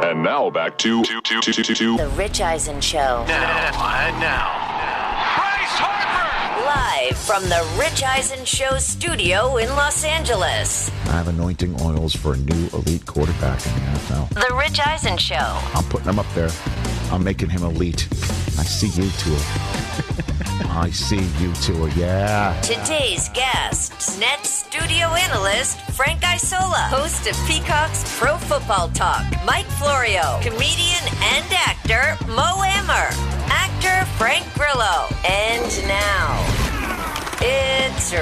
And now back to, to, to, to, to, to The Rich Eisen Show. Now, and now, Bryce Harper! Live from the Rich Eisen Show studio in Los Angeles. I have anointing oils for a new elite quarterback in the NFL. The Rich Eisen Show. I'm putting him up there. I'm making him elite. I see you, Tua. I see you, Tua. Yeah. Today's guests, Nets studio analyst Frank Isola, host of Peacock's Pro Football Talk, Mike Florio, comedian and actor Mo Amer, actor Frank Grillo, and now it's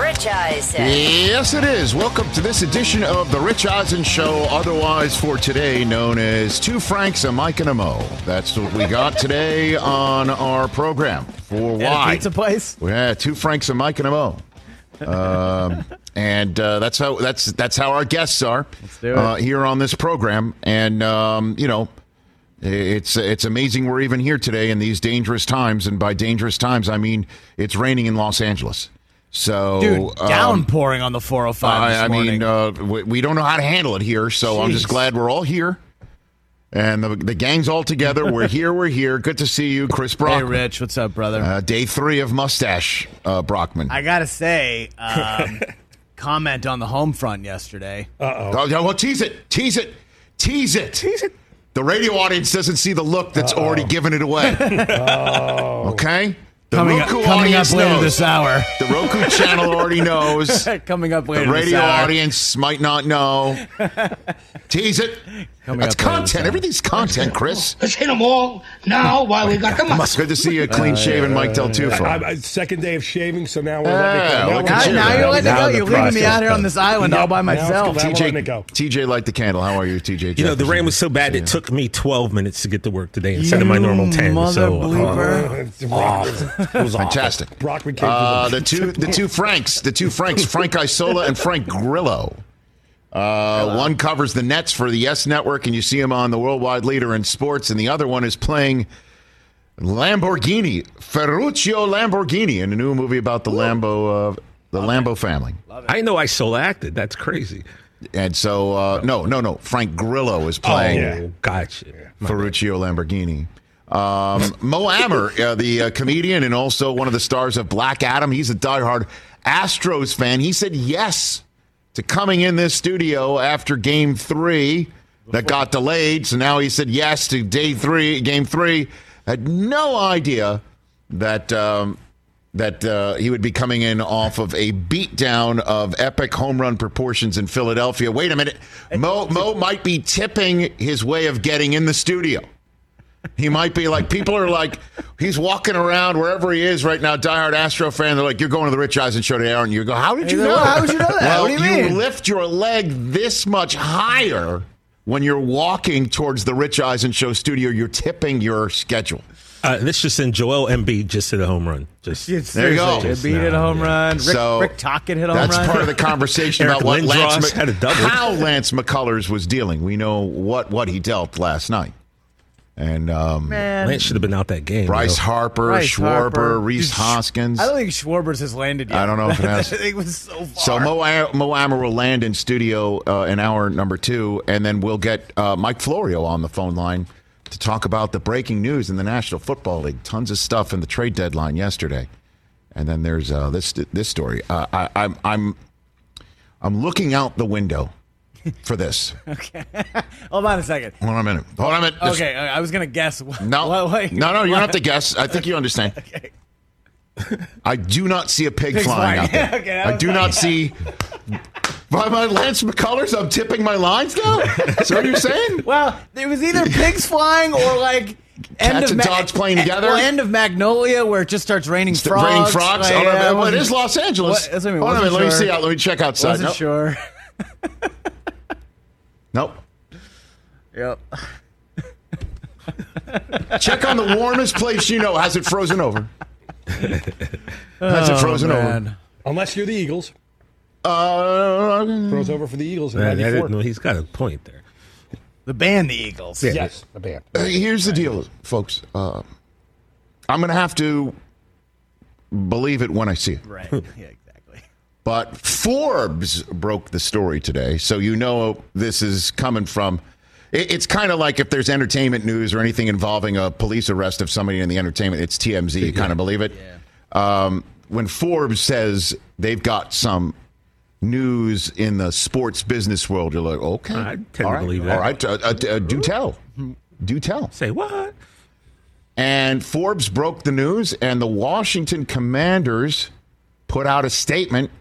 Rich Eisen. Yes, it is. Welcome to this edition of the Rich Eisen Show, otherwise for today known as Two Franks, a Mike, and a Mo. That's what we got today on our program. For why? pizza place. Yeah, Two Franks, a Mike, and a Mo. Um, and uh, that's how that's that's how our guests are do it. uh, here on this program. And um, you know, it's it's amazing we're even here today in these dangerous times. And by dangerous times, I mean it's raining in Los Angeles. So, Dude, um, downpouring on the 405 this I, I morning. mean, uh, we, we don't know how to handle it here. So I'm just glad we're all here. And the, the gang's all together. We're here. We're here. Good to see you, Chris hey, Rich, what's up, brother? Uh, day three of mustache, uh, Brockman. I gotta say, um, comment on the home front yesteday. Oh, yeah, well, tease it, tease it, tease it, tease it. The radio audience doesn't see the look that's already given it away. Oh. Okay, the Coming up, Roku coming up audience later knows. this hour. The Roku channel already knows. coming up later The radio audience might not know. Tease it. Coming That's up content. Everything's content, Chris. Let's hit them all now while we got them up. Good to see you, clean shaven Mike Del Tufo. I, I, second day of shaving, so now we're Yeah, letting it go. Now, Now, you. now you're letting Now it go. You're leaving me out here on this island all by myself. Now we're letting TJ, go. TJ, light the candle. How are you, TJ? You know, the rain was so bad it took me 12 minutes to get to work today instead of my normal 10. Mother so, uh, bleeper. it was. Fantastic. Brockman came Uh, the two, the two Franks, the two Franks, Frank Isola and Frank Grillo. Uh, one covers the Nets for the Yes Network, and you see him on the Worldwide Leader in Sports, and the other one is playing Lamborghini, Ferruccio Lamborghini, in a new movie about the Lambo, uh, the Lambo family. I know I soul acted. That's crazy. And so, uh, no, no, no. Frank Grillo is playing Oh, gotcha. Ferruccio Lamborghini. Um, Mo Amer, uh, the uh, comedian and also one of the stars of Black Adam, he's a diehard Astros fan. He said yes to coming in this studio after Game Three that got delayed. So now he said yes to Day Three, Game Three. Had no idea that. Um, that uh, he would be coming in off of a beatdown of epic home run proportions in Philadelphia. Wait a minute. Mo, Mo might be tipping his way of getting in the studio. He might be like, people are like, he's walking around wherever he is right now, diehard Astro fan. They're like, you're going to the Rich Eisen show today, aren't you? You go, how did you know? how would you know that? Well, What do you mean? lift your leg this much higher when you're walking towards the Rich Eisen show studio. You're tipping your schedule. Uh, this just in Joel Embiid just hit a home run. Just There you go. Embiid hit a home run. Rick, So, Rick Tocchet hit a home That's run. That's part of the conversation about what Lindros Lance had a double. how Lance McCullers was dealing. We know what what he dealt last night, and um, Man, Lance should have been out that game. Bryce yo. Harper, Bryce Schwarber, Harper. Rhys Hoskins. I don't think Schwarber's has landed yet. I don't know if it has. it was so far. So Mo, Mo Amer will land in studio uh, in hour number two, and then we'll get uh, Mike Florio on the phone line to talk about the breaking news in the National Football League. Tons of stuff in the trade deadline yesterday, and then there's uh, this this story. Uh, I, I'm I'm I'm looking out the window for this. Okay. Hold on a second. Hold on a minute. Hold on a minute. This- Okay, I was gonna guess. No, What- what- no, no. You don't have to guess. I think you understand. Okay. I do not see a pig Pig's flying, flying. out there. Okay, that I was do not see. By my Lance McCullers, I'm tipping my lines now. Is that what you're saying? Well, it was either pigs flying or like end Cats of and dogs playing together? Well, end of Magnolia, where it just starts raining It's the frogs. raining frogs. Like, oh, no, yeah, I well, it wasn't- is Los Angeles. What- that's what I mean, Hold on a wasn't minute. Let me sure. see out. Let me check outside. Wasn't Nope. sure. Nope. Yep. Check on the warmest place you know. Has it frozen over? Has it frozen over? Unless you're the Eagles. Uh, Throws over for the Eagles in I, I 94. didn't know he's got a point there. The band, the Eagles. Yeah. Yes, the band. Uh, here's the deal, folks. Uh, I'm going to have to believe it when I see it. Right. Yeah, exactly. But Forbes broke the story today, so you know this is coming from. It's kind of like if there's entertainment news or anything involving a police arrest of somebody in the entertainment, it's TMZ. You kind of believe it. Um, when Forbes says they've got some news in the sports business world, you're like, okay, I tend to all right, believe that. All right, uh, uh, uh, do tell, do tell. Say what? And Forbes broke the news, and the Washington Commanders put out a statement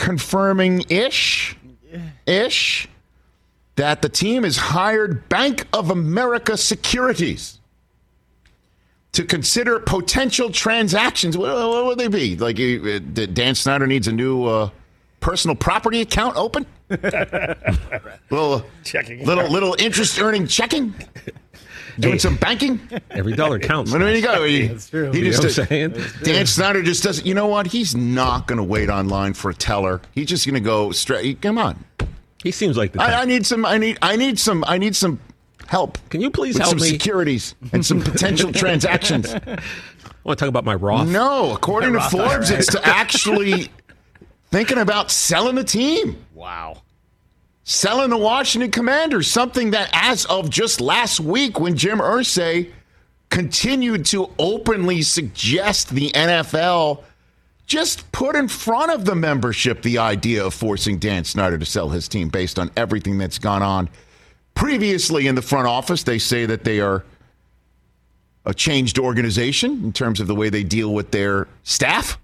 confirming ish, ish, that the team has hired Bank of America Securities to consider potential transactions. What, what would they be? Like uh, Dan Snyder needs a new uh, personal property account open? little Checking. little little interest earning checking. Doing some banking. Every dollar counts. What do you go? He, That's true. He You know just what I'm saying? Dan Snyder just doesn't. You know what? He's not going to wait online for a teller. He's just going to go straight. Come on. He seems like the. I, I need some. I need. I need some. I need some help. Can you please with help some me? securities and some potential transactions? I want to talk about my Roth. No, according to Roth Forbes, IRA. it's to actually thinking about selling the team. Wow. Selling the Washington Commanders, something that as of just last week when Jim Irsay continued to openly suggest the NFL just put in front of the membership the idea of forcing Dan Snyder to sell his team based on everything that's gone on previously in the front office. They say that they are a changed organization in terms of the way they deal with their staff.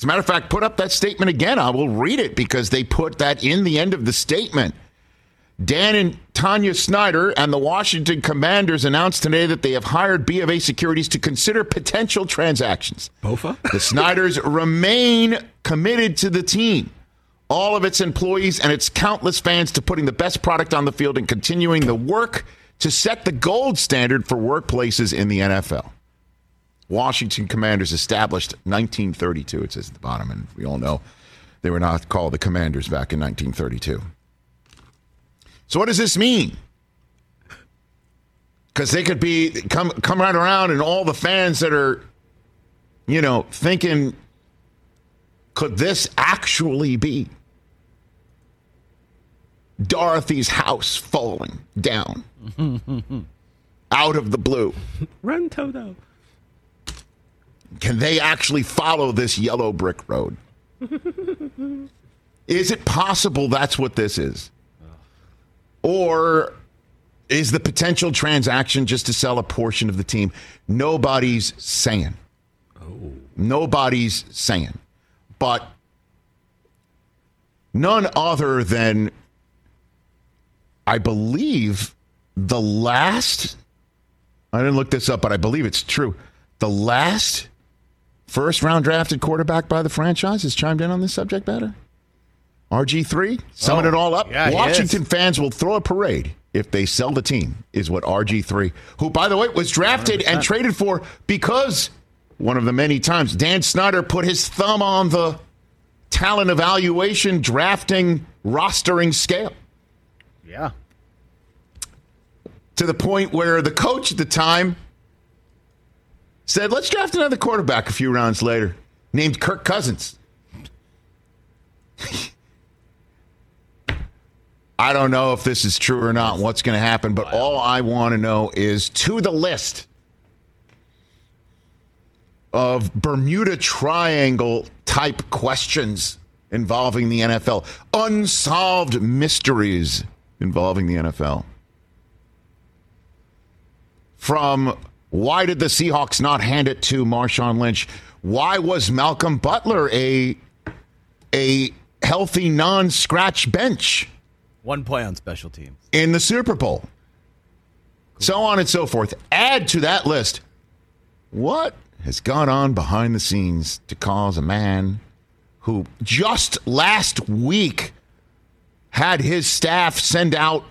As a matter of fact, put up that statement again. I will read it because they put that in the end of the statement. Dan and Tanya Snyder and the Washington Commanders announced today that they have hired B of A Securities to consider potential transactions. Bofa? The Snyders remain committed to the team, all of its employees and its countless fans to putting the best product on the field and continuing the work to set the gold standard for workplaces in the NFL. Washington Commanders established 1932. It says at the bottom, and we all know they were not called the Commanders back in 1932. So what does this mean? Because they could be come come right around, and all the fans that are, you know, thinking, could this actually be Dorothy's house falling down out of the blue? Run, Toto. Can they actually follow this yellow brick road? is it possible that's what this is? Or is the potential transaction just to sell a portion of the team? Nobody's saying. Oh. Nobody's saying. But none other than, I believe, the last, I didn't look this up, but I believe it's true. The last first round drafted quarterback by the franchise has chimed in on this subject matter. RG3, summing Oh, it all up. yeah, Washington fans will throw a parade if they sell the team, is what RG3, who, by the way, was drafted and 100%. traded for because one of the many times Dan Snyder put his thumb on the talent evaluation, drafting, rostering scale Yeah. to the point where the coach at the time said, let's draft another quarterback a few rounds later, named Kirk Cousins. I don't know if this is true or not, what's going to happen, but all I want to know is to the list of Bermuda Triangle type questions involving the NFL, unsolved mysteries involving the NFL. From why did the Seahawks not hand it to Marshawn Lynch? Why was Malcolm Butler a a healthy non-scratch bench One play on special teams. in the Super Bowl? So on and so forth. Add to that list what has gone on behind the scenes to cause a man who just last week had his staff send out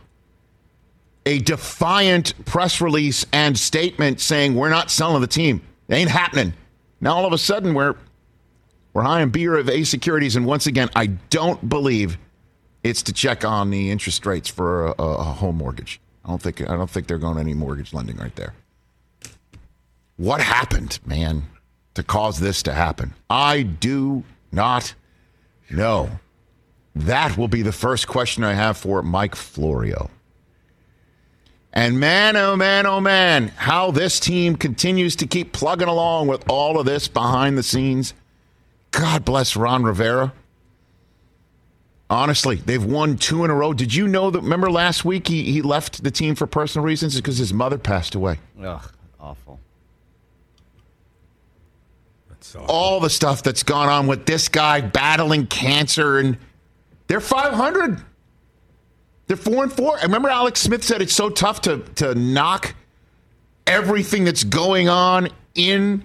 a defiant press release and statement saying we're not selling the team. It ain't happening. Now all of a sudden we're we're high in B of A securities, and once again, I don't believe it's to check on the interest rates for a, a home mortgage. I don't think I don't think they're going any mortgage lending right there. What happened, man, to cause this to happen? I do not know. That will be the first question I have for Mike Florio. And man, oh man, oh man, how this team continues to keep plugging along with all of this behind the scenes. God bless Ron Rivera. Honestly, they've won two in a row. Did you know that? Remember last week he, he left the team for personal reasons because his mother passed away. Ugh, awful. All the stuff that's gone on with this guy battling cancer, and they're 500. They're four and four. I remember Alex Smith said it's so tough to to knock everything that's going on in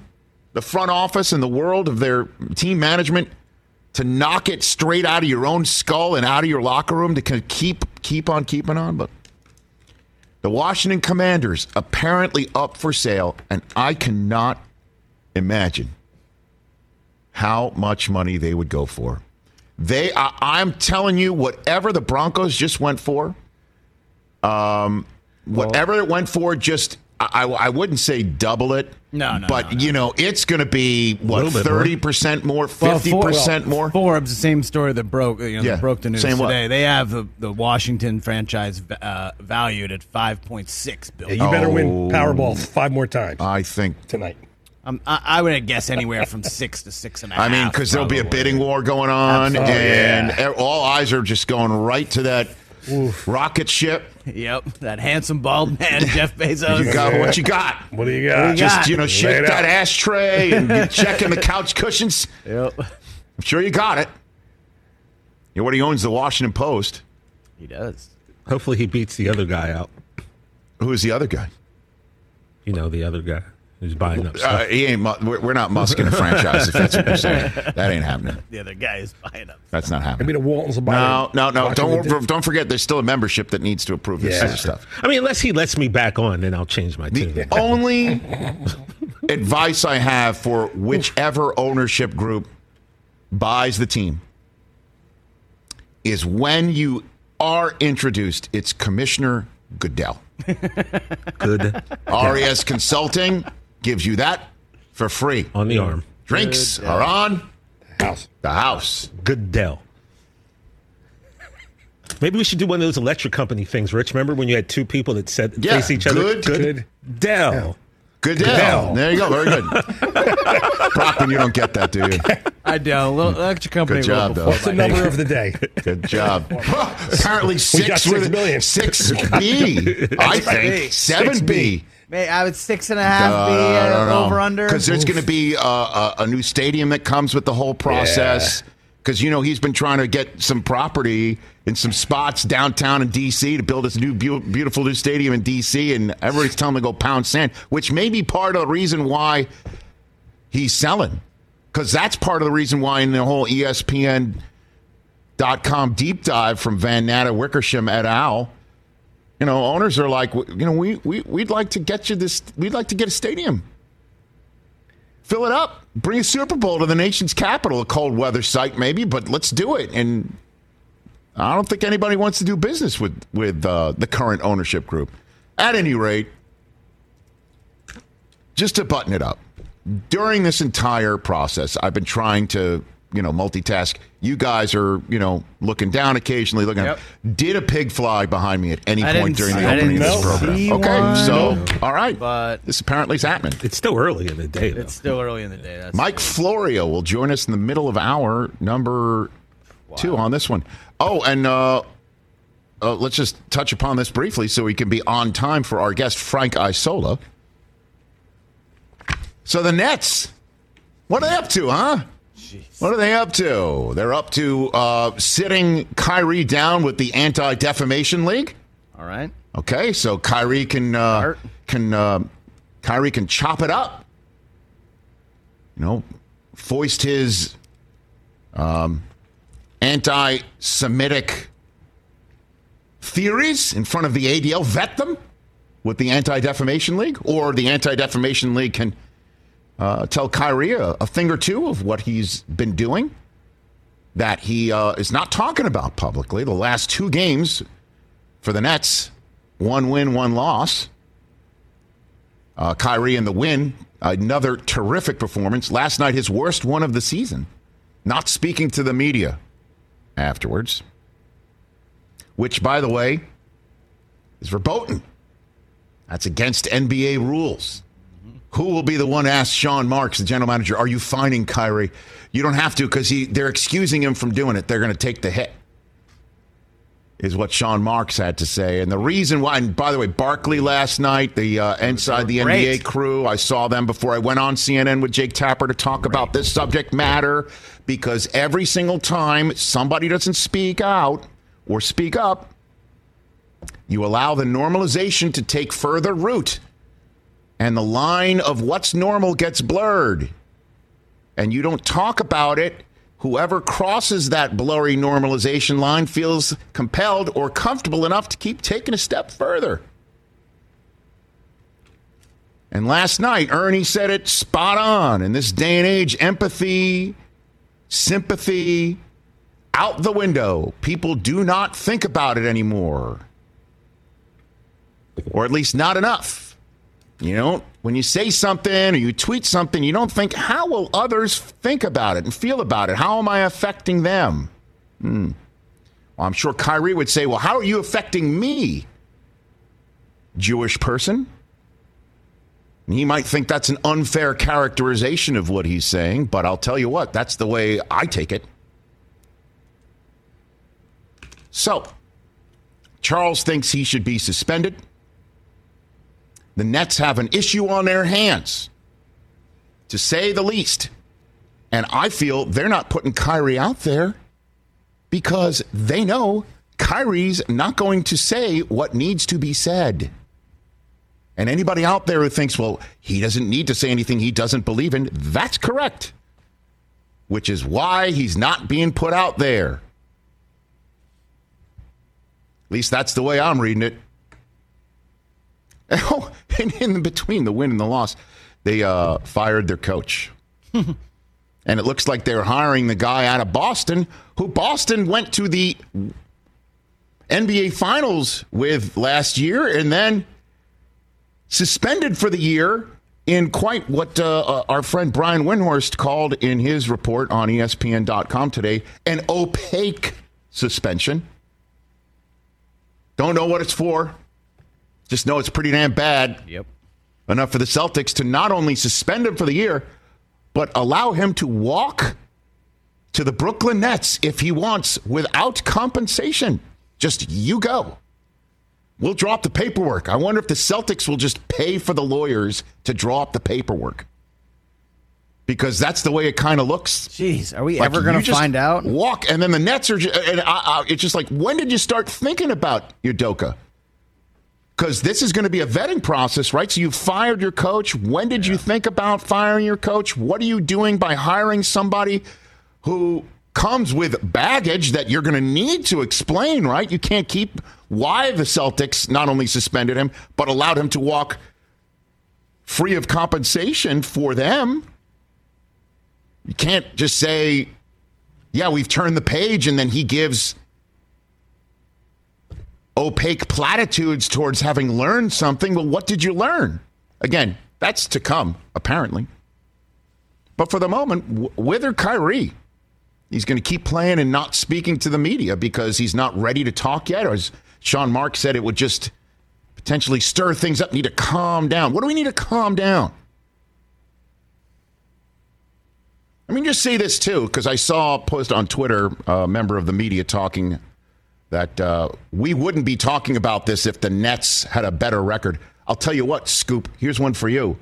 the front office and the world of their team management to knock it straight out of your own skull and out of your locker room to keep keep on keeping on. But the Washington Commanders apparently up for sale, and I cannot imagine how much money they would go for. They, I, I'm telling you, whatever the Broncos just went for, um, whatever it went for, just I, I wouldn't say double it. No, no, but no, you know it's going to be what Little bit more. thirty percent more, Well, fifty For- percent more. Forbes, the same story that broke, you know, Yeah, that broke the news same what? today. They have the, the Washington franchise uh, valued at five point six billion. Yeah, you better win Oh. Powerball five more times I think. tonight. Um, I, I would guess anywhere from six to six and a half. I mean, because there'll be a bidding war going on, Absolutely. and e- all eyes are just going right to that rocket ship. Yep, that handsome bald man, Jeff Bezos. You got what you got. What do you got? Just you know, Lay shake that ashtray and you checking the couch cushions. Yep, I'm sure you got it. You know what he owns the Washington Post. he does. Hopefully he beats the other guy out. Who is the other guy? You know, the other guy who's buying up Uh, he ain't. We're, we're not musking a franchise. If that's what you're saying, that ain't happening. The other guy is buying up. That's not I happening. mean, the Waltons will buy No, no, no. Don't the- don't forget. There's still a membership that needs to approve this Yeah. sort of stuff. I mean, unless he lets me back on, then I'll change my tune. The only advice I have for whichever ownership group buys the team is when you are introduced, it's Commissioner Goodell. Good RES Consulting gives you that for free. on the arm. Drinks are on the house. the house. Goodell. Maybe we should do one of those electric company things, Rich. Remember when you had two people that said Yeah, face each other? good- Good. Goodell. Goodell. Goodell. There you go. Very good. Brockman, you don't get that, do you? I don't. Little electric company. Good job, wrote though. What's the my number of the day? Good job. Apparently six, got six with- million. Six B, I think. Seven B. May I would six and a half be uh, over under. Because there's going to be uh, a, a new stadium that comes with the whole process. Because you know he's been trying to get some property in some spots downtown in D.C. to build this new beau- beautiful new stadium in D.C. and everybody's telling him to go pound sand, which may be part of the reason why he's selling. Because that's part of the reason why in the whole E ESPN dot com deep dive from Van Natta Wickersham et al. You know, owners are like, you know, we, we we'd like to get you this. We'd like to get a stadium. Fill it up. Bring a Super Bowl to the nation's capital, a cold weather site maybe, but let's do it. And I don't think anybody wants to do business with with uh, the current ownership group. At any rate, just to button it up, during this entire process, I've been trying to, you know, multitask. You guys are, you know, looking down occasionally, looking. Yep. Did a pig fly behind me at any I point during the see- I opening of this program? see Okay, one, so all right, but- this apparently is happening. It's still early in the day, though. It's still early in the day. That's Mike Florio will join us in the middle of hour number two on this one. Oh, and uh, uh, let's just touch upon this briefly so we can be on time for our guest, Frank Isola. So the Nets, what are they up to, huh? What are they up to? They're up to uh, sitting Kyrie down with the Anti Defamation League. all right. Okay, so Kyrie can uh, can uh, Kyrie can chop it up. You know, foist his um, anti-Semitic theories in front of the ADL, vet them with the Anti Defamation League, or the Anti Defamation League can uh, tell Kyrie a, a, thing or two of what he's been doing that he uh, is not talking about publicly. The last two games for the Nets, one win, one loss. Uh, Kyrie in the win, another terrific performance. Last night, his worst one of the season. Not speaking to the media afterwards, which, by the way, is verboten. That's against NBA rules. Who will be the one asked Sean Marks, the general manager, are you finding Kyrie? You don't have to because they're excusing him from doing it. They're going to take the hit, is what Sean Marks had to say. And the reason why, and by the way, Barkley last night, the uh, inside the great. NBA crew, I saw them before I went on CNN with Jake Tapper to talk great. about this subject matter because every single time somebody doesn't speak out or speak up, you allow the normalization to take further root and the line of what's normal gets blurred. And you don't talk about it. Whoever crosses that blurry normalization line feels compelled or comfortable enough to keep taking a step further. And last night, Ernie said it spot on. In this day and age, empathy, sympathy, out the window. People do not think about it anymore. Or at least not enough. You know, when you say something or you tweet something, you don't think, how will others think about it and feel about it? How am I affecting them? Hmm. Well, I'm sure Kyrie would say, well, how are you affecting me, Jewish person? And he might think that's an unfair characterization of what he's saying, but I'll tell you what, that's the way I take it. So, Charles thinks he should be suspended. The Nets have an issue on their hands, to say the least. And I feel they're not putting Kyrie out there because they know Kyrie's not going to say what needs to be said. And anybody out there who thinks, well, he doesn't need to say anything he doesn't believe in, that's correct. Which is why he's not being put out there. At least that's the way I'm reading it. Oh, and in between the win and the loss, they uh, fired their coach. and it looks like they're hiring the guy out of Boston, who Boston went to the NBA Finals with last year and then suspended for the year in quite what uh, uh our friend Brian Windhorst called in his report on ESPN.com today an opaque suspension. Don't know what it's for. Just know it's pretty damn bad. Yep. Enough for the Celtics to not only suspend him for the year, but allow him to walk to the Brooklyn Nets if he wants without compensation. Just you go. We'll drop the paperwork. I wonder if the Celtics will just pay for the lawyers to draw up the paperwork. Because that's the way it kind of looks. Jeez, are we like ever going to find out? Walk, and then the Nets are. Just, and I, I, it's just like, when did you start thinking about Udoka? Because this is going to be a vetting process, right? So you fired your coach. When did yeah. you think about firing your coach? What are you doing by hiring somebody who comes with baggage that you're going to need to explain, right? You can't keep why the Celtics not only suspended him, but allowed him to walk free of compensation for them. You can't just say, yeah, we've turned the page, and then he gives opaque platitudes towards having learned something. Well, what did you learn? Again, that's to come, apparently. But for the moment, with or Kyrie, he's going to keep playing and not speaking to the media because he's not ready to talk yet. Or as Sean Mark said, it would just potentially stir things up. Need to calm down. What do we need to calm down? I mean, just say this too, because I saw a post on Twitter, a member of the media talking that uh, we wouldn't be talking about this if the Nets had a better record. I'll tell you what, Scoop, here's one for you.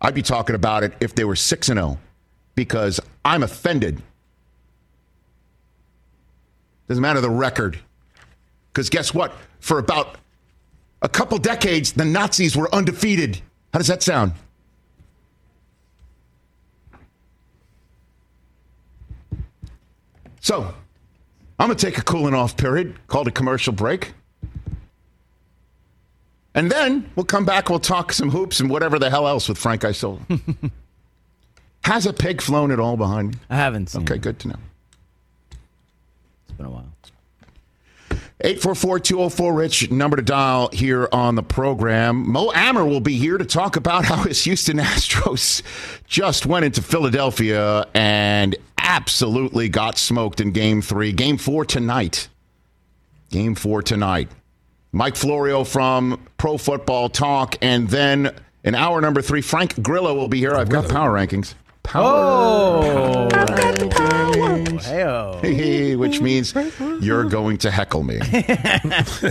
I'd be talking about it if they were 6 and 0 because I'm offended. Doesn't matter the record. Because guess what? For about a couple decades, the Nazis were undefeated. How does that sound? So, I'm going to take a cooling off period called a commercial break. And then we'll come back. We'll talk some hoops and whatever the hell else with Frank Isola. Has a pig flown at all behind me? I haven't seen. Okay, it. good to know. It's been a while. 844-204-RICH, number to dial here on the program. Mo Amer will be here to talk about how his Houston Astros just went into Philadelphia and absolutely got smoked in game three. Game four tonight. Game four tonight. Mike Florio from Pro Football Talk, and then in hour number three, Frank Grillo will be here. I've got power rankings. Oh, hey which means you're going to heckle me.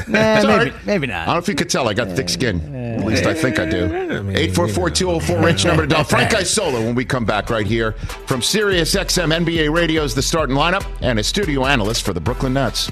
Nah, maybe, maybe I don't not. know if you could tell. I got thick skin. At least I think I do. 844-204 Rich number to dial. Frank Isola when we come back right here from Sirius XM NBA Radio's the starting lineup and a studio analyst for the Brooklyn Nets.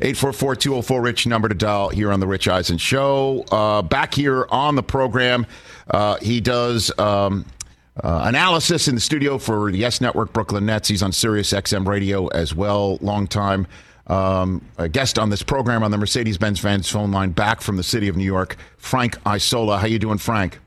844 Rich number to dial here on the Rich Eisen Show. Uh, back here on the program, uh, he does um, uh, analysis in the studio for the YES Network Brooklyn Nets. He's on Sirius XM Radio as well. Long time um, guest on this program on the Mercedes Benz fans phone line back from the city of New York, Frank Isola. How you doing, Frank?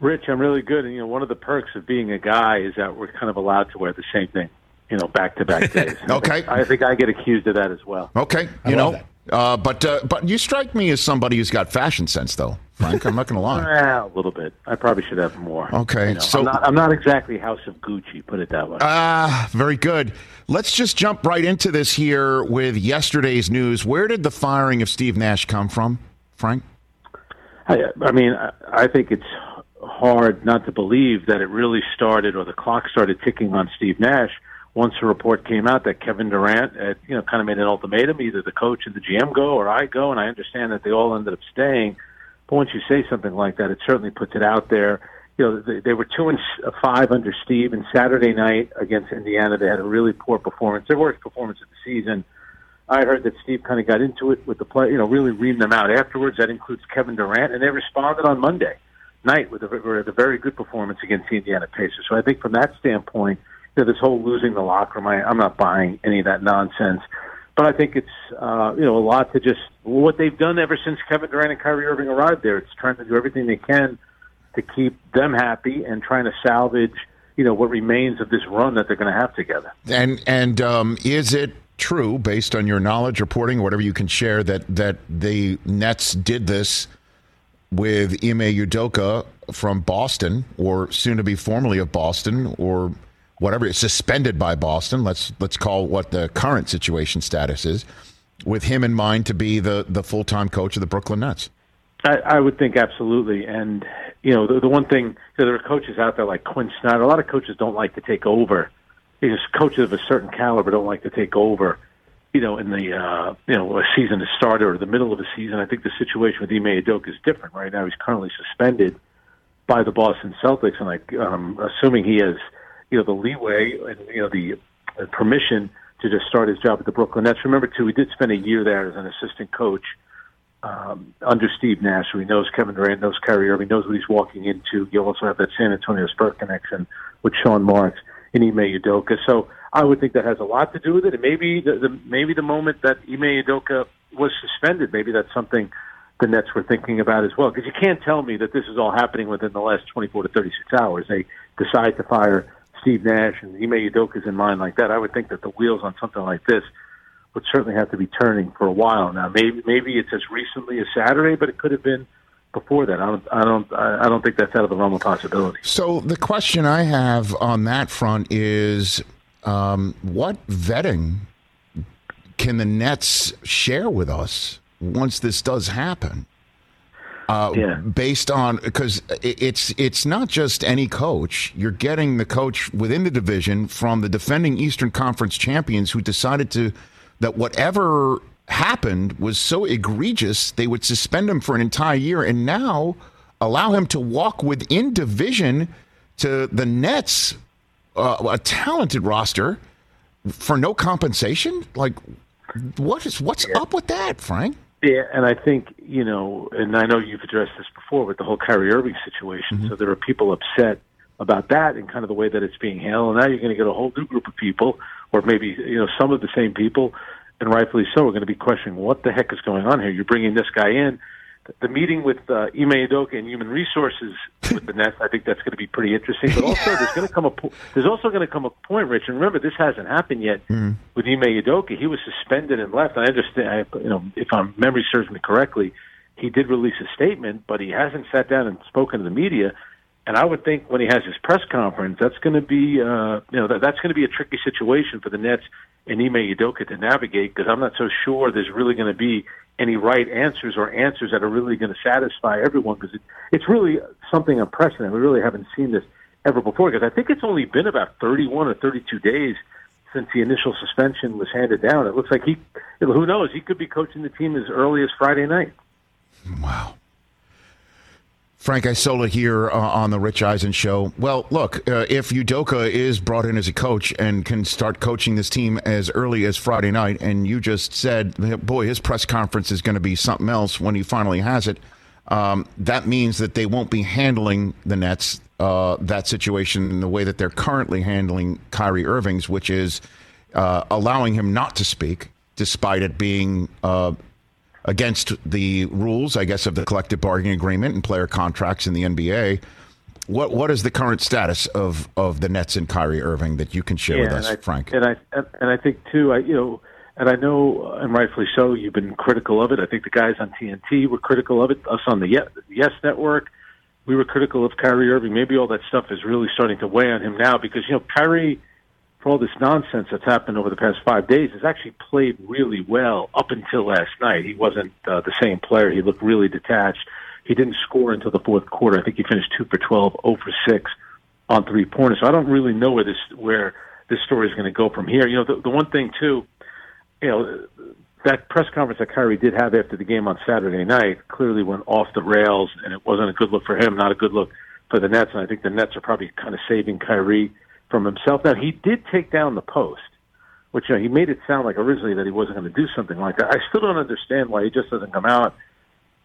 Rich, I'm really good. And, you know, one of the perks of being a guy is that we're kind of allowed to wear the same thing, you know, back to back days. okay. I think I get accused of that as well. Okay. You know, uh, but uh, but you strike me as somebody who's got fashion sense, though, Frank. I'm not going to lie. Yeah, a little bit. I probably should have more. Okay, You know, so- I'm not, I'm not exactly House of Gucci, put it that way. Ah, very good. Let's just jump right into this here with yesterday's news. Where did the firing of Steve Nash come from, Frank? I, I mean, I, I think it's hard not to believe that it really started or the clock started ticking on Steve Nash once a report came out that Kevin Durant had, you know, kind of made an ultimatum, either the coach and the GM go or I go, and I understand that they all ended up staying. But once you say something like that, it certainly puts it out there. You know, they, they were two and uh, five under Steve, and Saturday night against Indiana, they had a really poor performance, their worst performance of the season. I heard that Steve kind of got into it with the play, you know, really reamed them out afterwards. That includes Kevin Durant, and they responded on Monday night with a, with a very good performance against the Indiana Pacers. So I think from that standpoint, you know, this whole losing the locker room, I, I'm not buying any of that nonsense. But I think it's uh, you know a lot to just what they've done ever since Kevin Durant and Kyrie Irving arrived there. It's trying to do everything they can to keep them happy and trying to salvage you know what remains of this run that they're going to have together. And and um, is it true, based on your knowledge, reporting, whatever you can share, that that the Nets did this with Ime Udoka from Boston, or soon to be formerly of Boston, or whatever, is suspended by Boston. Let's let's call what the current situation status is, with him in mind to be the the full time coach of the Brooklyn Nets. I, I would think absolutely, and you know the, the one thing you know, there are coaches out there like Quin Snyder. A lot of coaches don't like to take over. Because coaches of a certain caliber don't like to take over. You know, in the uh, you know a season has started or the middle of a season. I think the situation with Ime Udoka is different right now. He's currently suspended by the Boston Celtics, and I'm assuming he has you know the leeway and you know the permission to just start his job at the Brooklyn Nets. Remember too, he did spend a year there as an assistant coach um, under Steve Nash, who he knows Kevin Durant, knows Kyrie Irving, knows what he's walking into. You also have that San Antonio Spurs connection with Sean Marks and Ime Udoka. So I would think that has a lot to do with it. And maybe the, the maybe the moment that Ime Udoka was suspended, maybe that's something the Nets were thinking about as well. Because you can't tell me that this is all happening within the last 24 to 36 hours. They decide to fire Steve Nash and Ime Udoka's in mind like that. I would think that the wheels on something like this would certainly have to be turning for a while now. Maybe maybe it's as recently as Saturday, but it could have been before that. I don't, I don't, I don't think that's out of the realm of possibility. So the question I have on that front is, um, what vetting can the Nets share with us once this does happen? Uh, Yeah. Based on because it's it's not just any coach. You're getting the coach within the division from the defending Eastern Conference champions who decided to that whatever happened was so egregious they would suspend him for an entire year and now allow him to walk within division to the Nets, uh, a talented roster for no compensation. Like, what is what's up with that, Frank? Yeah, and I think you know, and I know you've addressed this before with the whole Kyrie Irving situation. Mm-hmm. So there are people upset about that and kind of the way that it's being handled. And now you're going to get a whole new group of people, or maybe you know some of the same people, and rightfully so, are going to be questioning what the heck is going on here. You're bringing this guy in. The meeting with uh, Ime Udoka and Human Resources with the Nets, I think that's going to be pretty interesting. But also, there's going to come a po- there's also going to come a point, Rich. And remember, this hasn't happened yet with Ime Udoka. He was suspended and left. I understand. I, you know, if my memory serves me correctly, he did release a statement, but he hasn't sat down and spoken to the media. And I would think when he has his press conference, that's going to be, uh, you know, that, that's going to be a tricky situation for the Nets and Ime Udoka to navigate because I'm not so sure there's really going to be any right answers or answers that are really going to satisfy everyone because it, it's really something unprecedented. We really haven't seen this ever before because I think it's only been about 31 or 32 days since the initial suspension was handed down. It looks like he, who knows, he could be coaching the team as early as Friday night. Wow. Frank Isola here uh, on the Rich Eisen show. Well, look, uh, if Udoka is brought in as a coach and can start coaching this team as early as Friday night, and you just said, boy, his press conference is going to be something else when he finally has it, um, that means that they won't be handling the Nets, uh, that situation in the way that they're currently handling Kyrie Irving's, which is uh, allowing him not to speak, despite it being uh, against the rules, I guess, of the collective bargaining agreement and player contracts in the NBA. What what is the current status of, of the Nets and Kyrie Irving that you can share with us, I, Frank? And I and I think too, I you know, and I know, and rightfully so, you've been critical of it. I think the guys on TNT were critical of it. Us on the yes Network, we were critical of Kyrie Irving. Maybe all that stuff is really starting to weigh on him now because you know Kyrie, for all this nonsense that's happened over the past five days, has actually played really well up until last night. He wasn't uh, the same player. He looked really detached. He didn't score until the fourth quarter. I think he finished two for 12, 0 for six on three pointers. So I don't really know where this where this story is going to go from here. You know, the, the one thing too, you know, that press conference that Kyrie did have after the game on Saturday night clearly went off the rails, and it wasn't a good look for him, not a good look for the Nets. And I think the Nets are probably kind of saving Kyrie from himself. Now he did take down the post, which you know, he made it sound like originally that he wasn't going to do something like that. I still don't understand why he just doesn't come out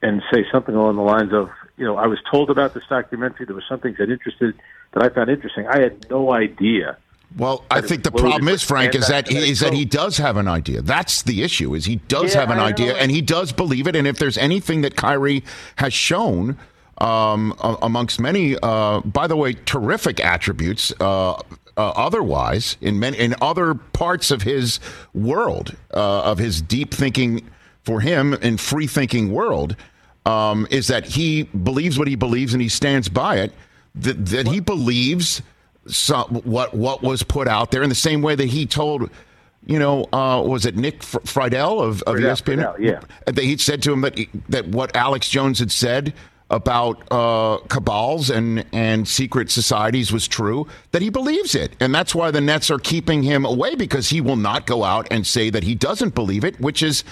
and say something along the lines of, you know, I was told about this documentary. There were some things that interested that I found interesting. I had no idea. Well, I think the problem is, Frank, is that he, is that he does have an idea. That's the issue. Is he does Yeah, have an idea, and he does believe it. And if there's anything that Kyrie has shown, um, amongst many, uh, by the way, terrific attributes. Uh, uh, otherwise, in many in other parts of his world, uh, of his deep thinking for him and free thinking world, um, is that he believes what he believes and he stands by it. That, that he believes some, what what was put out there in the same way that he told. You know, uh, was it Nick Fr- Friedell of, of Friedell, ESPN? Friedell, yeah. That he said to him that that what Alex Jones had said about uh, cabals and and secret societies was true. That he believes it, and that's why the Nets are keeping him away because he will not go out and say that he doesn't believe it, which is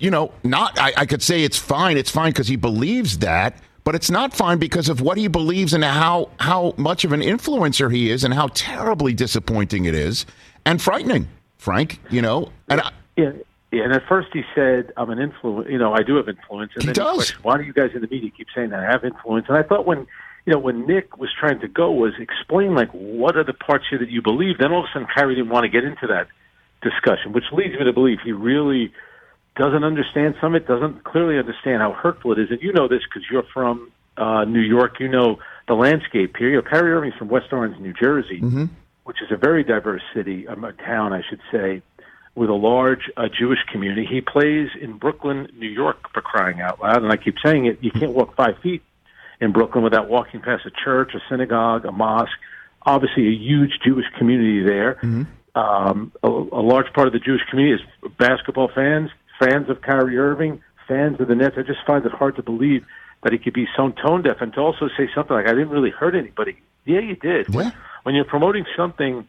you know, not, I, I could say it's fine. It's fine because he believes that, but it's not fine because of what he believes and how, how much of an influencer he is and how terribly disappointing it is and frightening, Frank, you know. And I, Yeah, yeah. And at first he said, "I'm an influence." You know, I do have influence. And He then does. questioned, Why do you guys in the media keep saying that I have influence? And I thought when, you know, when Nick was trying to go, was explain like what are the parts here that you believe. Then all of a sudden, Kyrie didn't want to get into that discussion, which leads me to believe he really doesn't understand some of it. Doesn't clearly understand how hurtful it is. And you know this because you're from uh, New York. You know the landscape here. You know, Kyrie Irving's from West Orange, New Jersey which is a very diverse city, um, a town, I should say, with a large uh, Jewish community. He plays in Brooklyn, New York, for crying out loud. And I keep saying it, you can't walk five feet in Brooklyn without walking past a church, a synagogue, a mosque. Obviously, a huge Jewish community there. Um, a, a large part of the Jewish community is basketball fans, fans of Kyrie Irving, fans of the Nets. I just find it hard to believe that he could be so tone deaf and to also say something like, I didn't really hurt anybody. Yeah, you did. When, when you're promoting something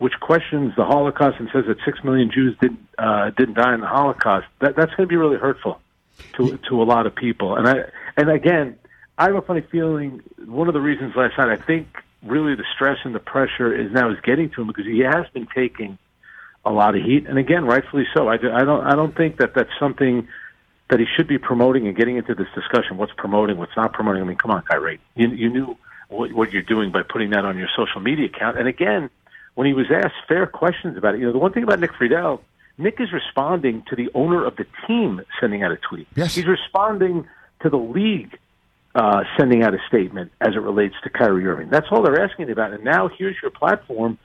which questions the Holocaust and says that six million Jews didn't uh, didn't die in the Holocaust, that, that's going to be really hurtful to to a lot of people. And I and again, I have a funny feeling. One of the reasons last night, I think, really the stress and the pressure is now is getting to him because he has been taking a lot of heat, and again, rightfully so. I, I don't I don't think that that's something that he should be promoting and getting into this discussion. What's promoting? What's not promoting? I mean, come on, Kyrie. You, you knew what, what you're doing by putting that on your social media account. And again, when he was asked fair questions about it, you know, the one thing about Nick Friedell, Nick is responding to the owner of the team sending out a tweet. Yes. He's responding to the league uh, sending out a statement as it relates to Kyrie Irving. That's all they're asking about. And now here's your platform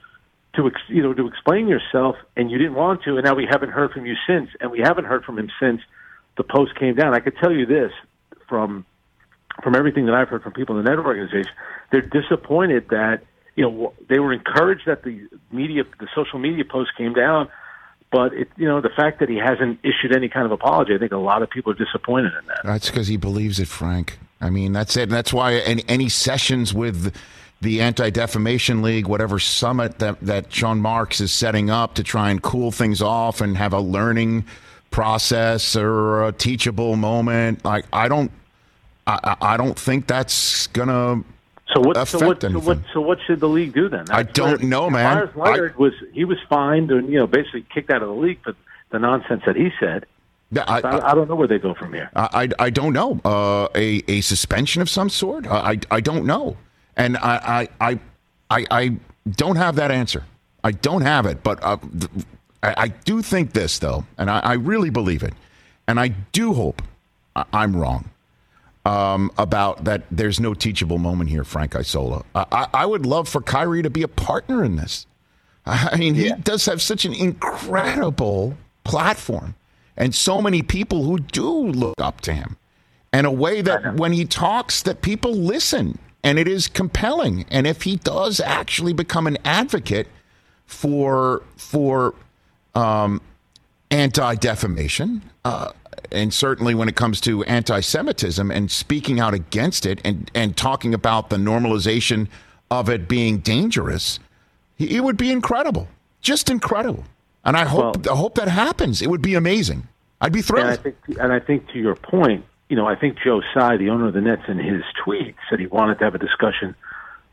to ex- you know to explain yourself, and you didn't want to, and now we haven't heard from you since, and we haven't heard from him since the post came down. I could tell you this from from everything that I've heard from people in the net organization, they're disappointed that you know they were encouraged that the media, the social media post came down, but it, you know the fact that he hasn't issued any kind of apology, I think a lot of people are disappointed in that. That's because he believes it, Frank. I mean, that's it. That's why any, any sessions with the Anti Defamation League, whatever summit that, that Sean Marks is setting up to try and cool things off and have a learning process or a teachable moment, like I don't, I, I don't think that's gonna So what? affect So what, so what? So what should the league do then? I don't know, man. Meyers Leonard was he was fined and you know basically kicked out of the league for the nonsense that he said. I, I, I don't know where they go from here. I, I, I don't know. Uh, a, a suspension of some sort? I, I, I don't know. And I, I, I, I, I don't have that answer. I don't have it. But uh, I, I do think this, though, and I, I really believe it. And I do hope I, I'm wrong um, about that there's no teachable moment here, Frank Isola. I, I, I would love for Kyrie to be a partner in this. I mean, he does have such an incredible platform and so many people who do look up to him in a way that when he talks that people listen and it is compelling and if he does actually become an advocate for for um, anti-defamation uh, and certainly when it comes to anti-semitism and speaking out against it and and talking about the normalization of it being dangerous it would be incredible just incredible and i hope i hope that happens it would be amazing i'd be thrilled And I think, and I think to your point, you know, I think Joe Tsai, the owner of the Nets, in his tweet said he wanted to have a discussion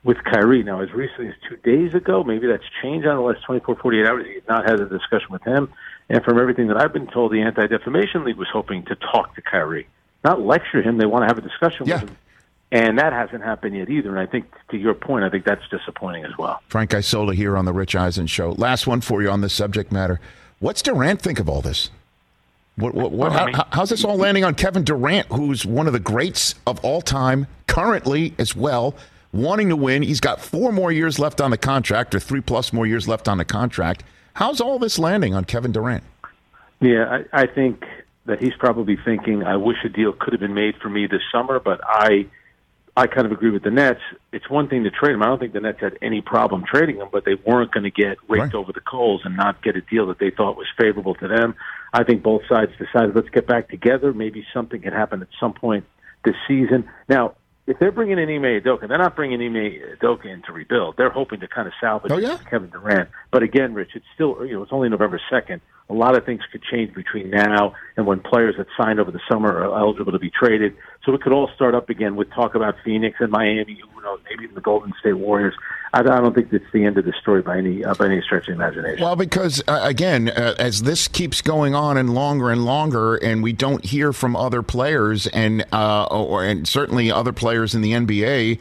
with Kyrie. Now, as recently as two days ago, maybe that's changed on the last 24, 48 hours. He had not had a discussion with him. And from everything that I've been told, the Anti Defamation League was hoping to talk to Kyrie, not lecture him. They want to have a discussion with him. And that hasn't happened yet either. And I think, to your point, I think that's disappointing as well. Frank Isola here on the Rich Eisen Show. Last one for you on this subject matter. What's Durant think of all this? What, what, what, how, how- how's this all landing on Kevin Durant, who's one of the greats of all time, currently as well, wanting to win? He's got four more years left on the contract, or three plus more years left on the contract. How's all this landing on Kevin Durant? Yeah, I, I think that he's probably thinking, I wish a deal could have been made for me this summer, but I I kind of agree with the Nets. It's one thing to trade him. I don't think the Nets had any problem trading him, but they weren't going to get raked Right. over the coals and not get a deal that they thought was favorable to them. I think both sides decided let's get back together. Maybe something can happen at some point this season. Now, if they're bringing in Ime Udoka, they're not bringing Ime Udoka in to rebuild. They're hoping to kind of salvage Oh, yeah? Kevin Durant. But again, Rich, it's still you know it's only November second. A lot of things could change between now and when players that signed over the summer are eligible to be traded. So it could all start up again with talk about Phoenix and Miami. Who knows? Maybe even the Golden State Warriors. I, don't think that's the end of the story by any uh, by any stretch of imagination. Well, because uh, again, uh, as this keeps going on and longer and longer, and we don't hear from other players, and uh, or and certainly other players in the NBA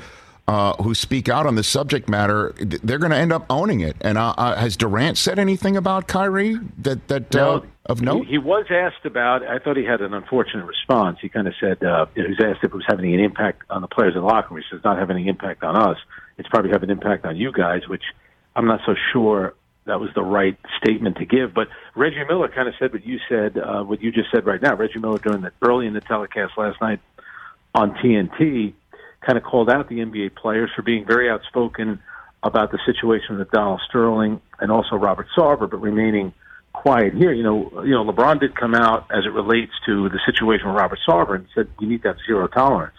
uh, who speak out on the subject matter, they're going to end up owning it. And uh, uh, has Durant said anything about Kyrie that that uh, No, of note? He, he was asked about. I thought he had an unfortunate response. He kind of said uh, he was asked if it was having an impact on the players in the locker room. He says not having any impact on us. It's probably having an impact on you guys, which I'm not so sure that was the right statement to give. But Reggie Miller kind of said what you said, uh, what you just said right now. Reggie Miller during the early in the telecast last night on TNT kind of called out the NBA players for being very outspoken about the situation with Donald Sterling and also Robert Sarver, but remaining quiet here. You know, you know, LeBron did come out as it relates to the situation with Robert Sarver and said we need to have zero tolerance.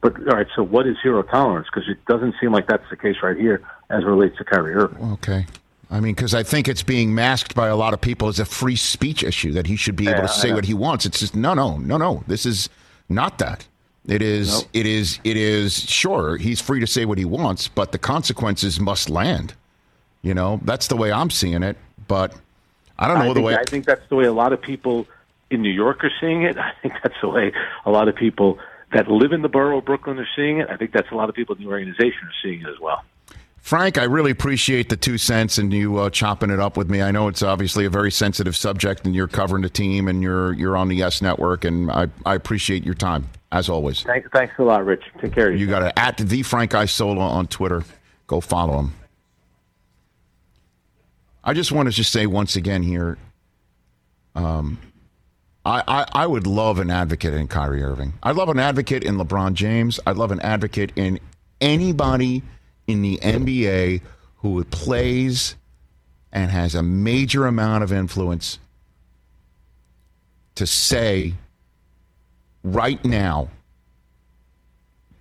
But all right, so what is zero tolerance? Because it doesn't seem like that's the case right here as it relates to Kyrie Irving. Okay. I mean, because I think it's being masked by a lot of people as a free speech issue that he should be able Yeah, to say what he wants. It's just no, no, no, no. This is not that. It is. Nope. It is. It is. Sure, he's free to say what he wants, but the consequences must land. You know, that's the way I'm seeing it. But I don't know I the think, way. I think that's the way a lot of people in New York are seeing it. I think that's the way a lot of people that live in the borough of Brooklyn are seeing it. I think that's a lot of people in the organization are seeing it as well. Frank, I really appreciate the two cents and you uh, chopping it up with me. I know it's obviously a very sensitive subject, and you're covering the team, and you're you're on the YES Network, and I, I appreciate your time as always. Thanks, thanks a lot, Rich. Take care of you. You got to at the Frank Isola on Twitter. Go follow him. I just want to just say once again here, um, I, I I would love an advocate in Kyrie Irving. I love an advocate in LeBron James. I love an advocate in anybody in the NBA who plays and has a major amount of influence to say right now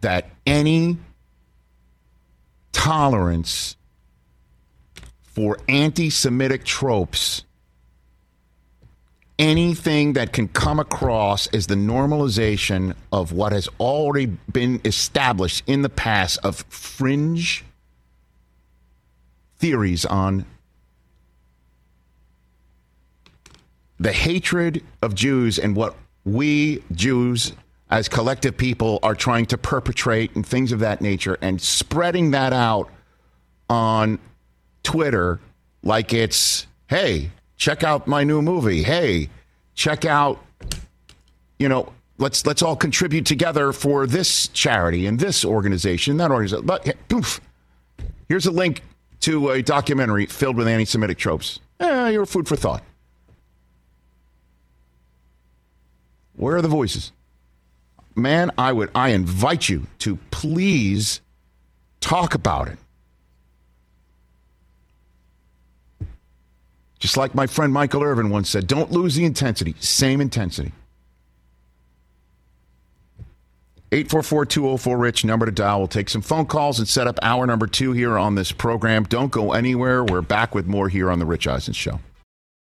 that any tolerance for anti Semitic tropes, anything that can come across as the normalization of what has already been established in the past of fringe theories on the hatred of Jews and what we Jews as collective people are trying to perpetrate and things of that nature and spreading that out on Twitter like it's, hey, check out my new movie. Hey, check out, you know, let's let's all contribute together for this charity and this organization, that organization. But poof, here's a link to a documentary filled with anti-Semitic tropes. Eh, you're food for thought. Where are the voices? Man, I would I invite you to please talk about it. Just like my friend Michael Irvin once said, don't lose the intensity. Same intensity. 844-204-RICH, number to dial. We'll take some phone calls and set up hour number two here on this program. Don't go anywhere. We're back with more here on The Rich Eisen Show.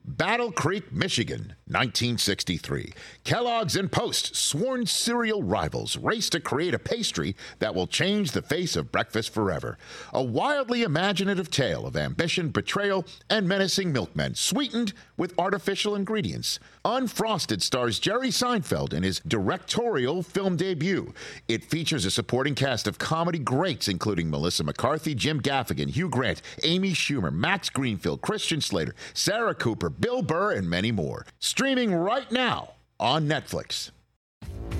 Battle Creek, Michigan, 1963. Kellogg's and Post, sworn cereal rivals, race to create a pastry that will change the face of breakfast forever. A wildly imaginative tale of ambition, betrayal, and menacing milkmen, sweetened with artificial ingredients. Unfrosted stars Jerry Seinfeld in his directorial film debut. It features a supporting cast of comedy greats, including Melissa McCarthy, Jim Gaffigan, Hugh Grant, Amy Schumer, Max Greenfield, Christian Slater, Sarah Cooper, Bill Burr, and many more. Streaming right now on Netflix.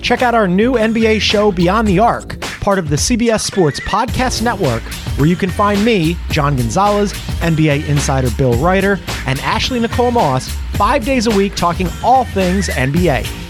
Check out our new NBA show, Beyond the Arc, part of the CBS Sports Podcast Network, where you can find me, John Gonzalez, NBA insider Bill Reiter, and Ashley Nicole Moss five days a week talking all things NBA.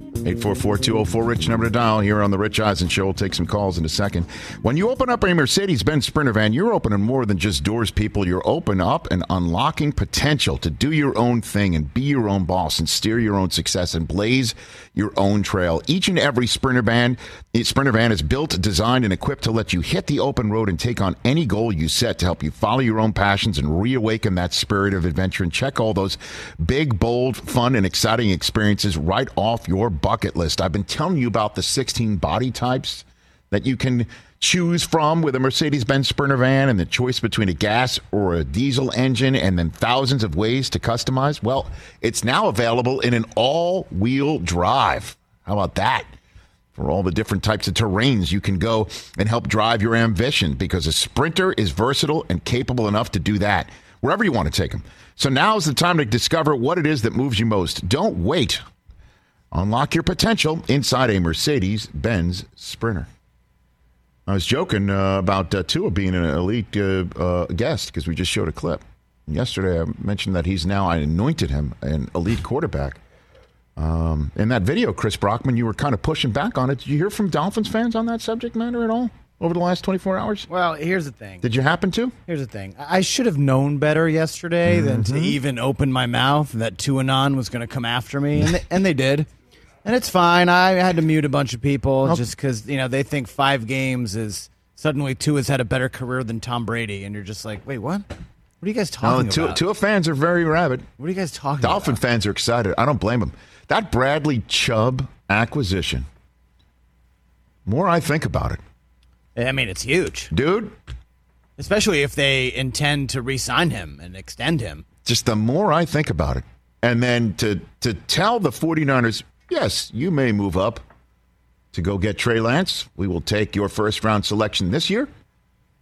844-204-RICH number to dial here on the Rich Eisen Show. We'll take some calls in a second. When you open up a Mercedes-Benz Sprinter van, you're opening more than just doors, people. You're open up and unlocking potential to do your own thing and be your own boss and steer your own success and blaze your own trail. Each and every Sprinter van, Sprinter van is built, designed, and equipped to let you hit the open road and take on any goal you set to help you follow your own passions and reawaken that spirit of adventure and check all those big, bold, fun, and exciting experiences right off your bucket list. I've been telling you about the 16 body types that you can choose from with a Mercedes Benz Sprinter van and the choice between a gas or a diesel engine and then thousands of ways to customize. Well, it's now available in an all wheel drive. How about that? For all the different types of terrains you can go and help drive your ambition because a Sprinter is versatile and capable enough to do that wherever you want to take them. So now's the time to discover what it is that moves you most. Don't wait. Unlock your potential inside a Mercedes Benz Sprinter. I was joking uh, about uh, Tua being an elite uh, uh guest because we just showed a clip. Yesterday, I mentioned that he's now, I anointed him an elite quarterback. Um, in that video, Chris Brockman, you were kind of pushing back on it. Did you hear from Dolphins fans on that subject matter at all over the last 24 hours? Well, here's the thing. Did you happen to? Here's the thing. I should have known better yesterday mm-hmm. than to mm-hmm. even open my mouth that Tuanon was going to come after me, and they, and they did. And it's fine. I had to mute a bunch of people just because you know they think five games is suddenly Tua has had a better career than Tom Brady, and you're just like, wait, what? What are you guys talking no, Tua, about? Tua fans are very rabid. What are you guys talking Dolphin about? Dolphin fans are excited. I don't blame them. That Bradley Chubb acquisition. More I think about it. I mean, it's huge, dude. Especially if they intend to re-sign him and extend him. Just the more I think about it, and then to to tell the 49ers, yes, you may move up to go get Trey Lance. We will take your first round selection this year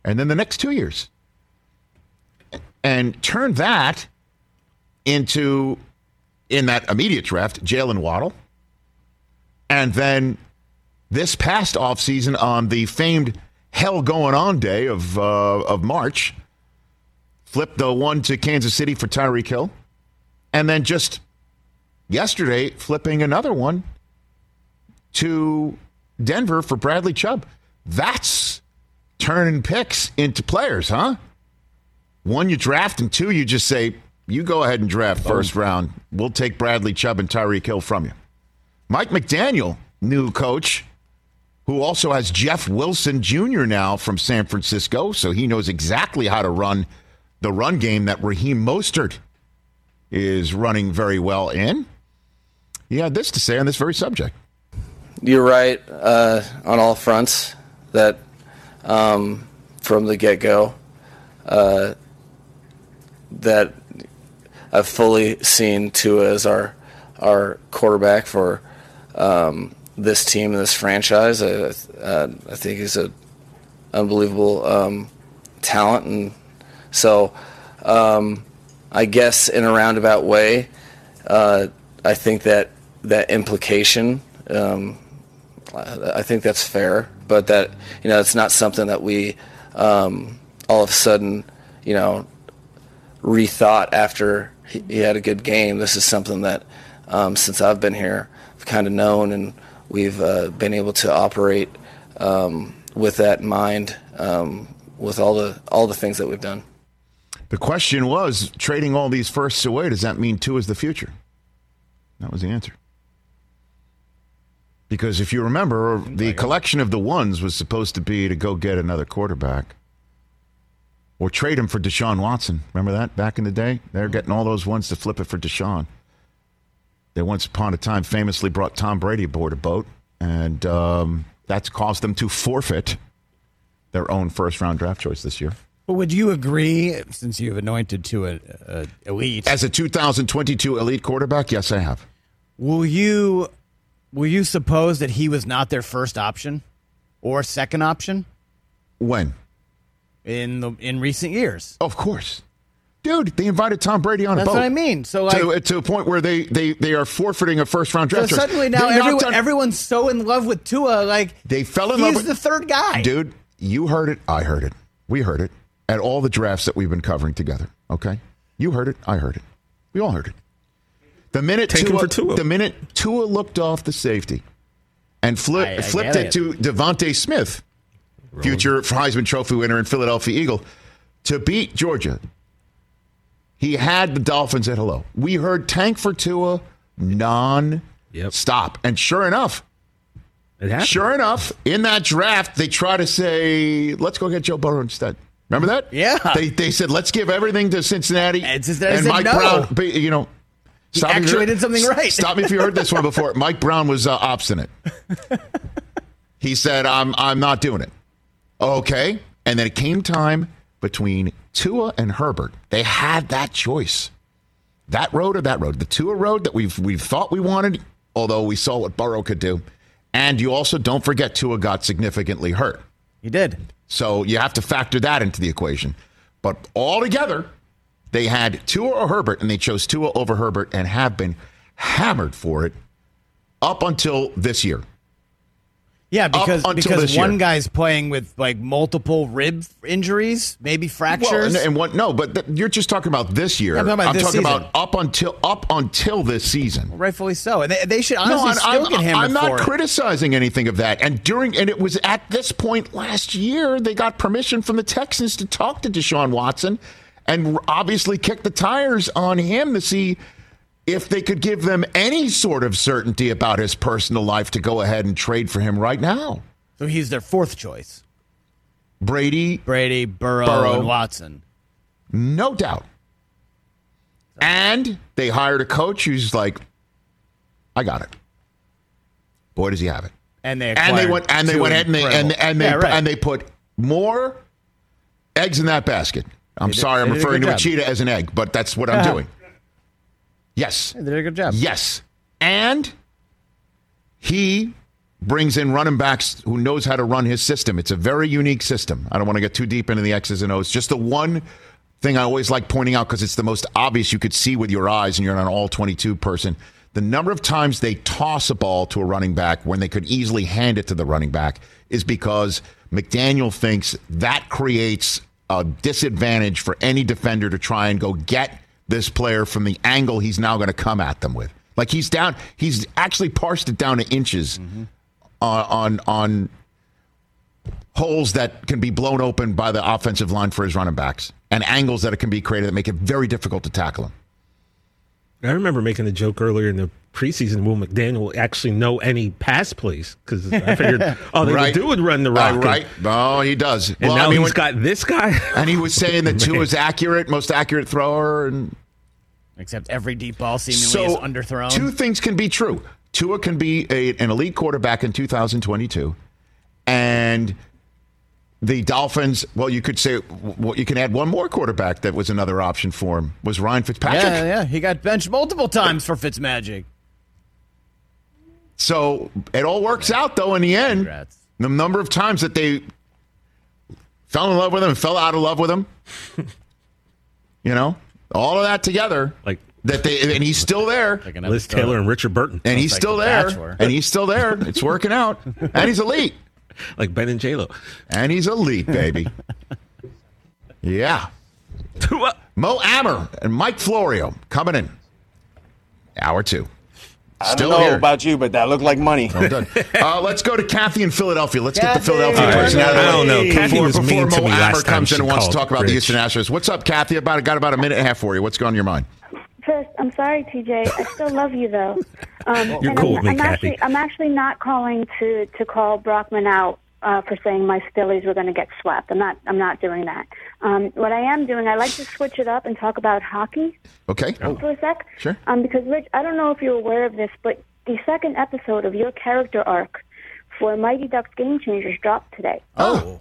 and then the next two years. And turn that into, in that immediate draft, Jaylen Waddle. And then this past offseason on the famed hell going on day of, uh, of March, flip the one to Kansas City for Tyreek Hill. And then just yesterday flipping another one to Denver for Bradley Chubb. That's turning picks into players, huh? One you draft, and two you just say, you go ahead and draft oh. first round. We'll take Bradley Chubb and Tyreek Hill from you. Mike McDaniel, new coach, who also has Jeff Wilson Jr. now from San Francisco, so he knows exactly how to run the run game that Raheem Mostert is running very well in. He had this to say on this very subject. You're right uh, on all fronts that um, from the get go uh, that I've fully seen Tua as our our quarterback for um, this team and this franchise. I, uh, I think he's an unbelievable um, talent, and so um, I guess in a roundabout way, uh, I think that that implication. Um, I think that's fair, but that you know it's not something that we um, all of a sudden you know rethought after he, he, had a good game. This is something that um, since I've been here, I've kind of known, and we've uh, been able to operate um, with that in mind, um, with all the all the things that we've done. The question was trading all these firsts away. Does that mean Tua is the future? That was the answer. Because if you remember, the collection of the ones was supposed to be to go get another quarterback or trade him for Deshaun Watson. Remember that back in the day? They're getting all those ones to flip it for Deshaun. They once upon a time famously brought Tom Brady aboard a boat, and um, that's caused them to forfeit their own first round draft choice this year. But would you agree, since you've anointed to a, a elite as a 2022 elite quarterback? Yes, I have. Will you Will you suppose that he was not their first option or second option? When? In the in recent years. Of course. Dude, they invited Tom Brady on That's a boat. what I mean. So, like, to, to a point where they, they, they are forfeiting a first round so draft. choice. suddenly now They knocked everyone, on- everyone's so in love with Tua. Like They fell in he's love with the third guy. Dude, you heard it. I heard it. We heard it at all the drafts that we've been covering together. Okay, you heard it. I heard it. We all heard it. The minute Take Tua, for Tua. the minute Tua looked off the safety and flip, I- I flipped get it, to DeVonta Smith, future Heisman Trophy winner and Philadelphia Eagle, to beat Georgia. He had the Dolphins at hello. We heard tank for Tua non stop, and sure enough, Sure enough, in that draft, they try to say, let's go get Joe Burrow instead. Remember that? Yeah. They, they said, let's give everything to Cincinnati. And, Cincinnati said Mike no. Brown, you know. He stop me if you actually heard- did something right. Stop me if you heard this one before. Mike Brown was uh, obstinate. he said, I'm, I'm not doing it. Okay. And then it came time between Tua and Herbert. They had that choice. That road or that road. The Tua road that we've we've thought we wanted, although we saw what Burrow could do. And you also don't forget Tua got significantly hurt. He did. So you have to factor that into the equation. But altogether, they had Tua or Herbert, and they chose Tua over Herbert and have been hammered for it up until this year. Yeah, because because one year. guy's playing with like multiple rib injuries, maybe fractures. Well, and, and what? No, but th- you're just talking about this year. Yeah, I'm talking about this talking about up until up until this season. Rightfully so, and they, they should honestly no, I'm, still I'm, get hammered I'm not criticizing anything of that. And during and it was at this point last year they got permission from the Texans to talk to Deshaun Watson, and obviously kick the tires on him to see if they could give them any sort of certainty about his personal life to go ahead and trade for him right now. So he's their fourth choice. Brady, Brady, Burrow, Burrow. and Watson. No doubt. And they hired a coach who's like, I got it. Boy, does he have it. And they And they went and they went ahead and they and, and they Yeah, right. and they put more eggs in that basket. I'm sorry, I'm a referring good to a cheetah as an egg, but that's what I'm Yeah. doing. Yes. They did a good job. Yes. And he brings in running backs who knows how to run his system. It's a very unique system. I don't want to get too deep into the X's and O's. Just the one thing I always like pointing out because it's the most obvious you could see with your eyes and you're an all 22 person. The number of times they toss a ball to a running back when they could easily hand it to the running back is because McDaniel thinks that creates a disadvantage for any defender to try and go get this player from the angle he's now going to come at them with. Like he's down, he's actually parsed it down to inches mm-hmm. on, on on holes that can be blown open by the offensive line for his running backs and angles that it can be created that make it very difficult to tackle him. I remember making a joke earlier in the preseason. Will McDaniel actually know any pass plays? Because I figured all they Right. would do would run the Uh, rock. right? Oh, he does. And Well, now I mean, he's when- got this guy. and he was saying that Man. Tua's accurate, most accurate thrower, and Except every deep ball seemingly so is underthrown. two things can be true. Tua can be a, an elite quarterback in 2022, and the Dolphins. Well, you could say well, you can add one more quarterback that was another option for him. Was Ryan Fitzpatrick? yeah, yeah, he got benched multiple times for Fitzmagic. So it all works out though in the end. The number of times that they fell in love with him and fell out of love with him. you know, all of that together. Like that they and he's still there. Like Liz Taylor and Richard Burton. And he's still there. And he's still there. It's working out. And he's elite. like Ben and J Lo. And he's elite, baby. yeah. Mo Amer and Mike Florio coming in. Hour two. I Still don't know here. about you, but that looked like money. Well done. Uh, let's go to Kathy in Philadelphia. Let's get the Philadelphia All right. person out of the I don't way know. Kathy before, was before mean to me Amer last time comes in and wants to talk about the Rich. Houston Astros. What's up, Kathy? About I got about a minute and a half for you. What's going on your mind? First, I'm sorry, TJ. I still love you though. Um, You're cool I'm, with me, I'm Kathy. actually, I'm actually not calling to to call Brockman out uh, for saying my Phillies were going to get swept. I'm not. I'm not doing that. Um, what I am doing, I like to switch it up and talk about hockey Okay. for a sec. Sure. Um, because Rich, I don't know if you're aware of this, but the second episode of your character arc for Mighty Ducks Game Changers dropped today. Oh.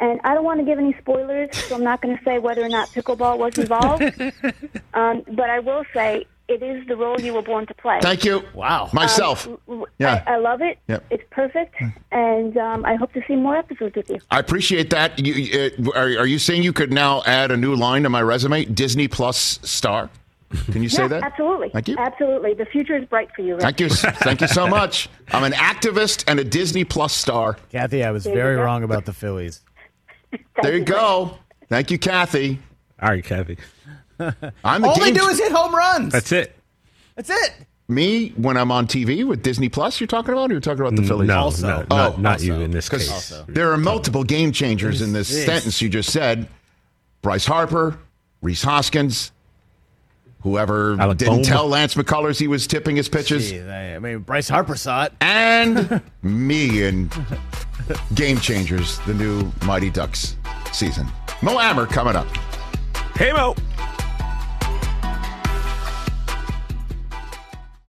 And I don't want to give any spoilers, so I'm not going to say whether or not pickleball was involved. um, but I will say it is the role you were born to play. Thank you. Wow. Myself. Um, w- w- Yeah. I, I love it. Yep. It's perfect, and um, I hope to see more episodes with you. I appreciate that. You, uh, are, are you saying you could now add a new line to my resume? Disney Plus star. Can you say yeah, that? Absolutely. Thank you. Absolutely. The future is bright for you. Rick. Thank you. Thank you so much. I'm an activist and a Disney Plus star. Kathy, I was There very wrong about the Phillies. There you go. Thank you, Kathy. All right, Kathy. I'm the All they do is hit home runs. That's it. That's it. me when I'm on TV with Disney Plus. You're talking about? Or you're talking about the Phillies? No, Also. no, Oh, not, not you in this case. there are multiple game changers in this Jeez. sentence you just said. Bryce Harper, Rhys Hoskins, whoever Alec didn't Bohm. tell Lance McCullers he was tipping his pitches, Gee, I I mean, Bryce Harper saw it. and me and Game Changers, the new Mighty Ducks season. Mo Amer coming up. Hey, Mo.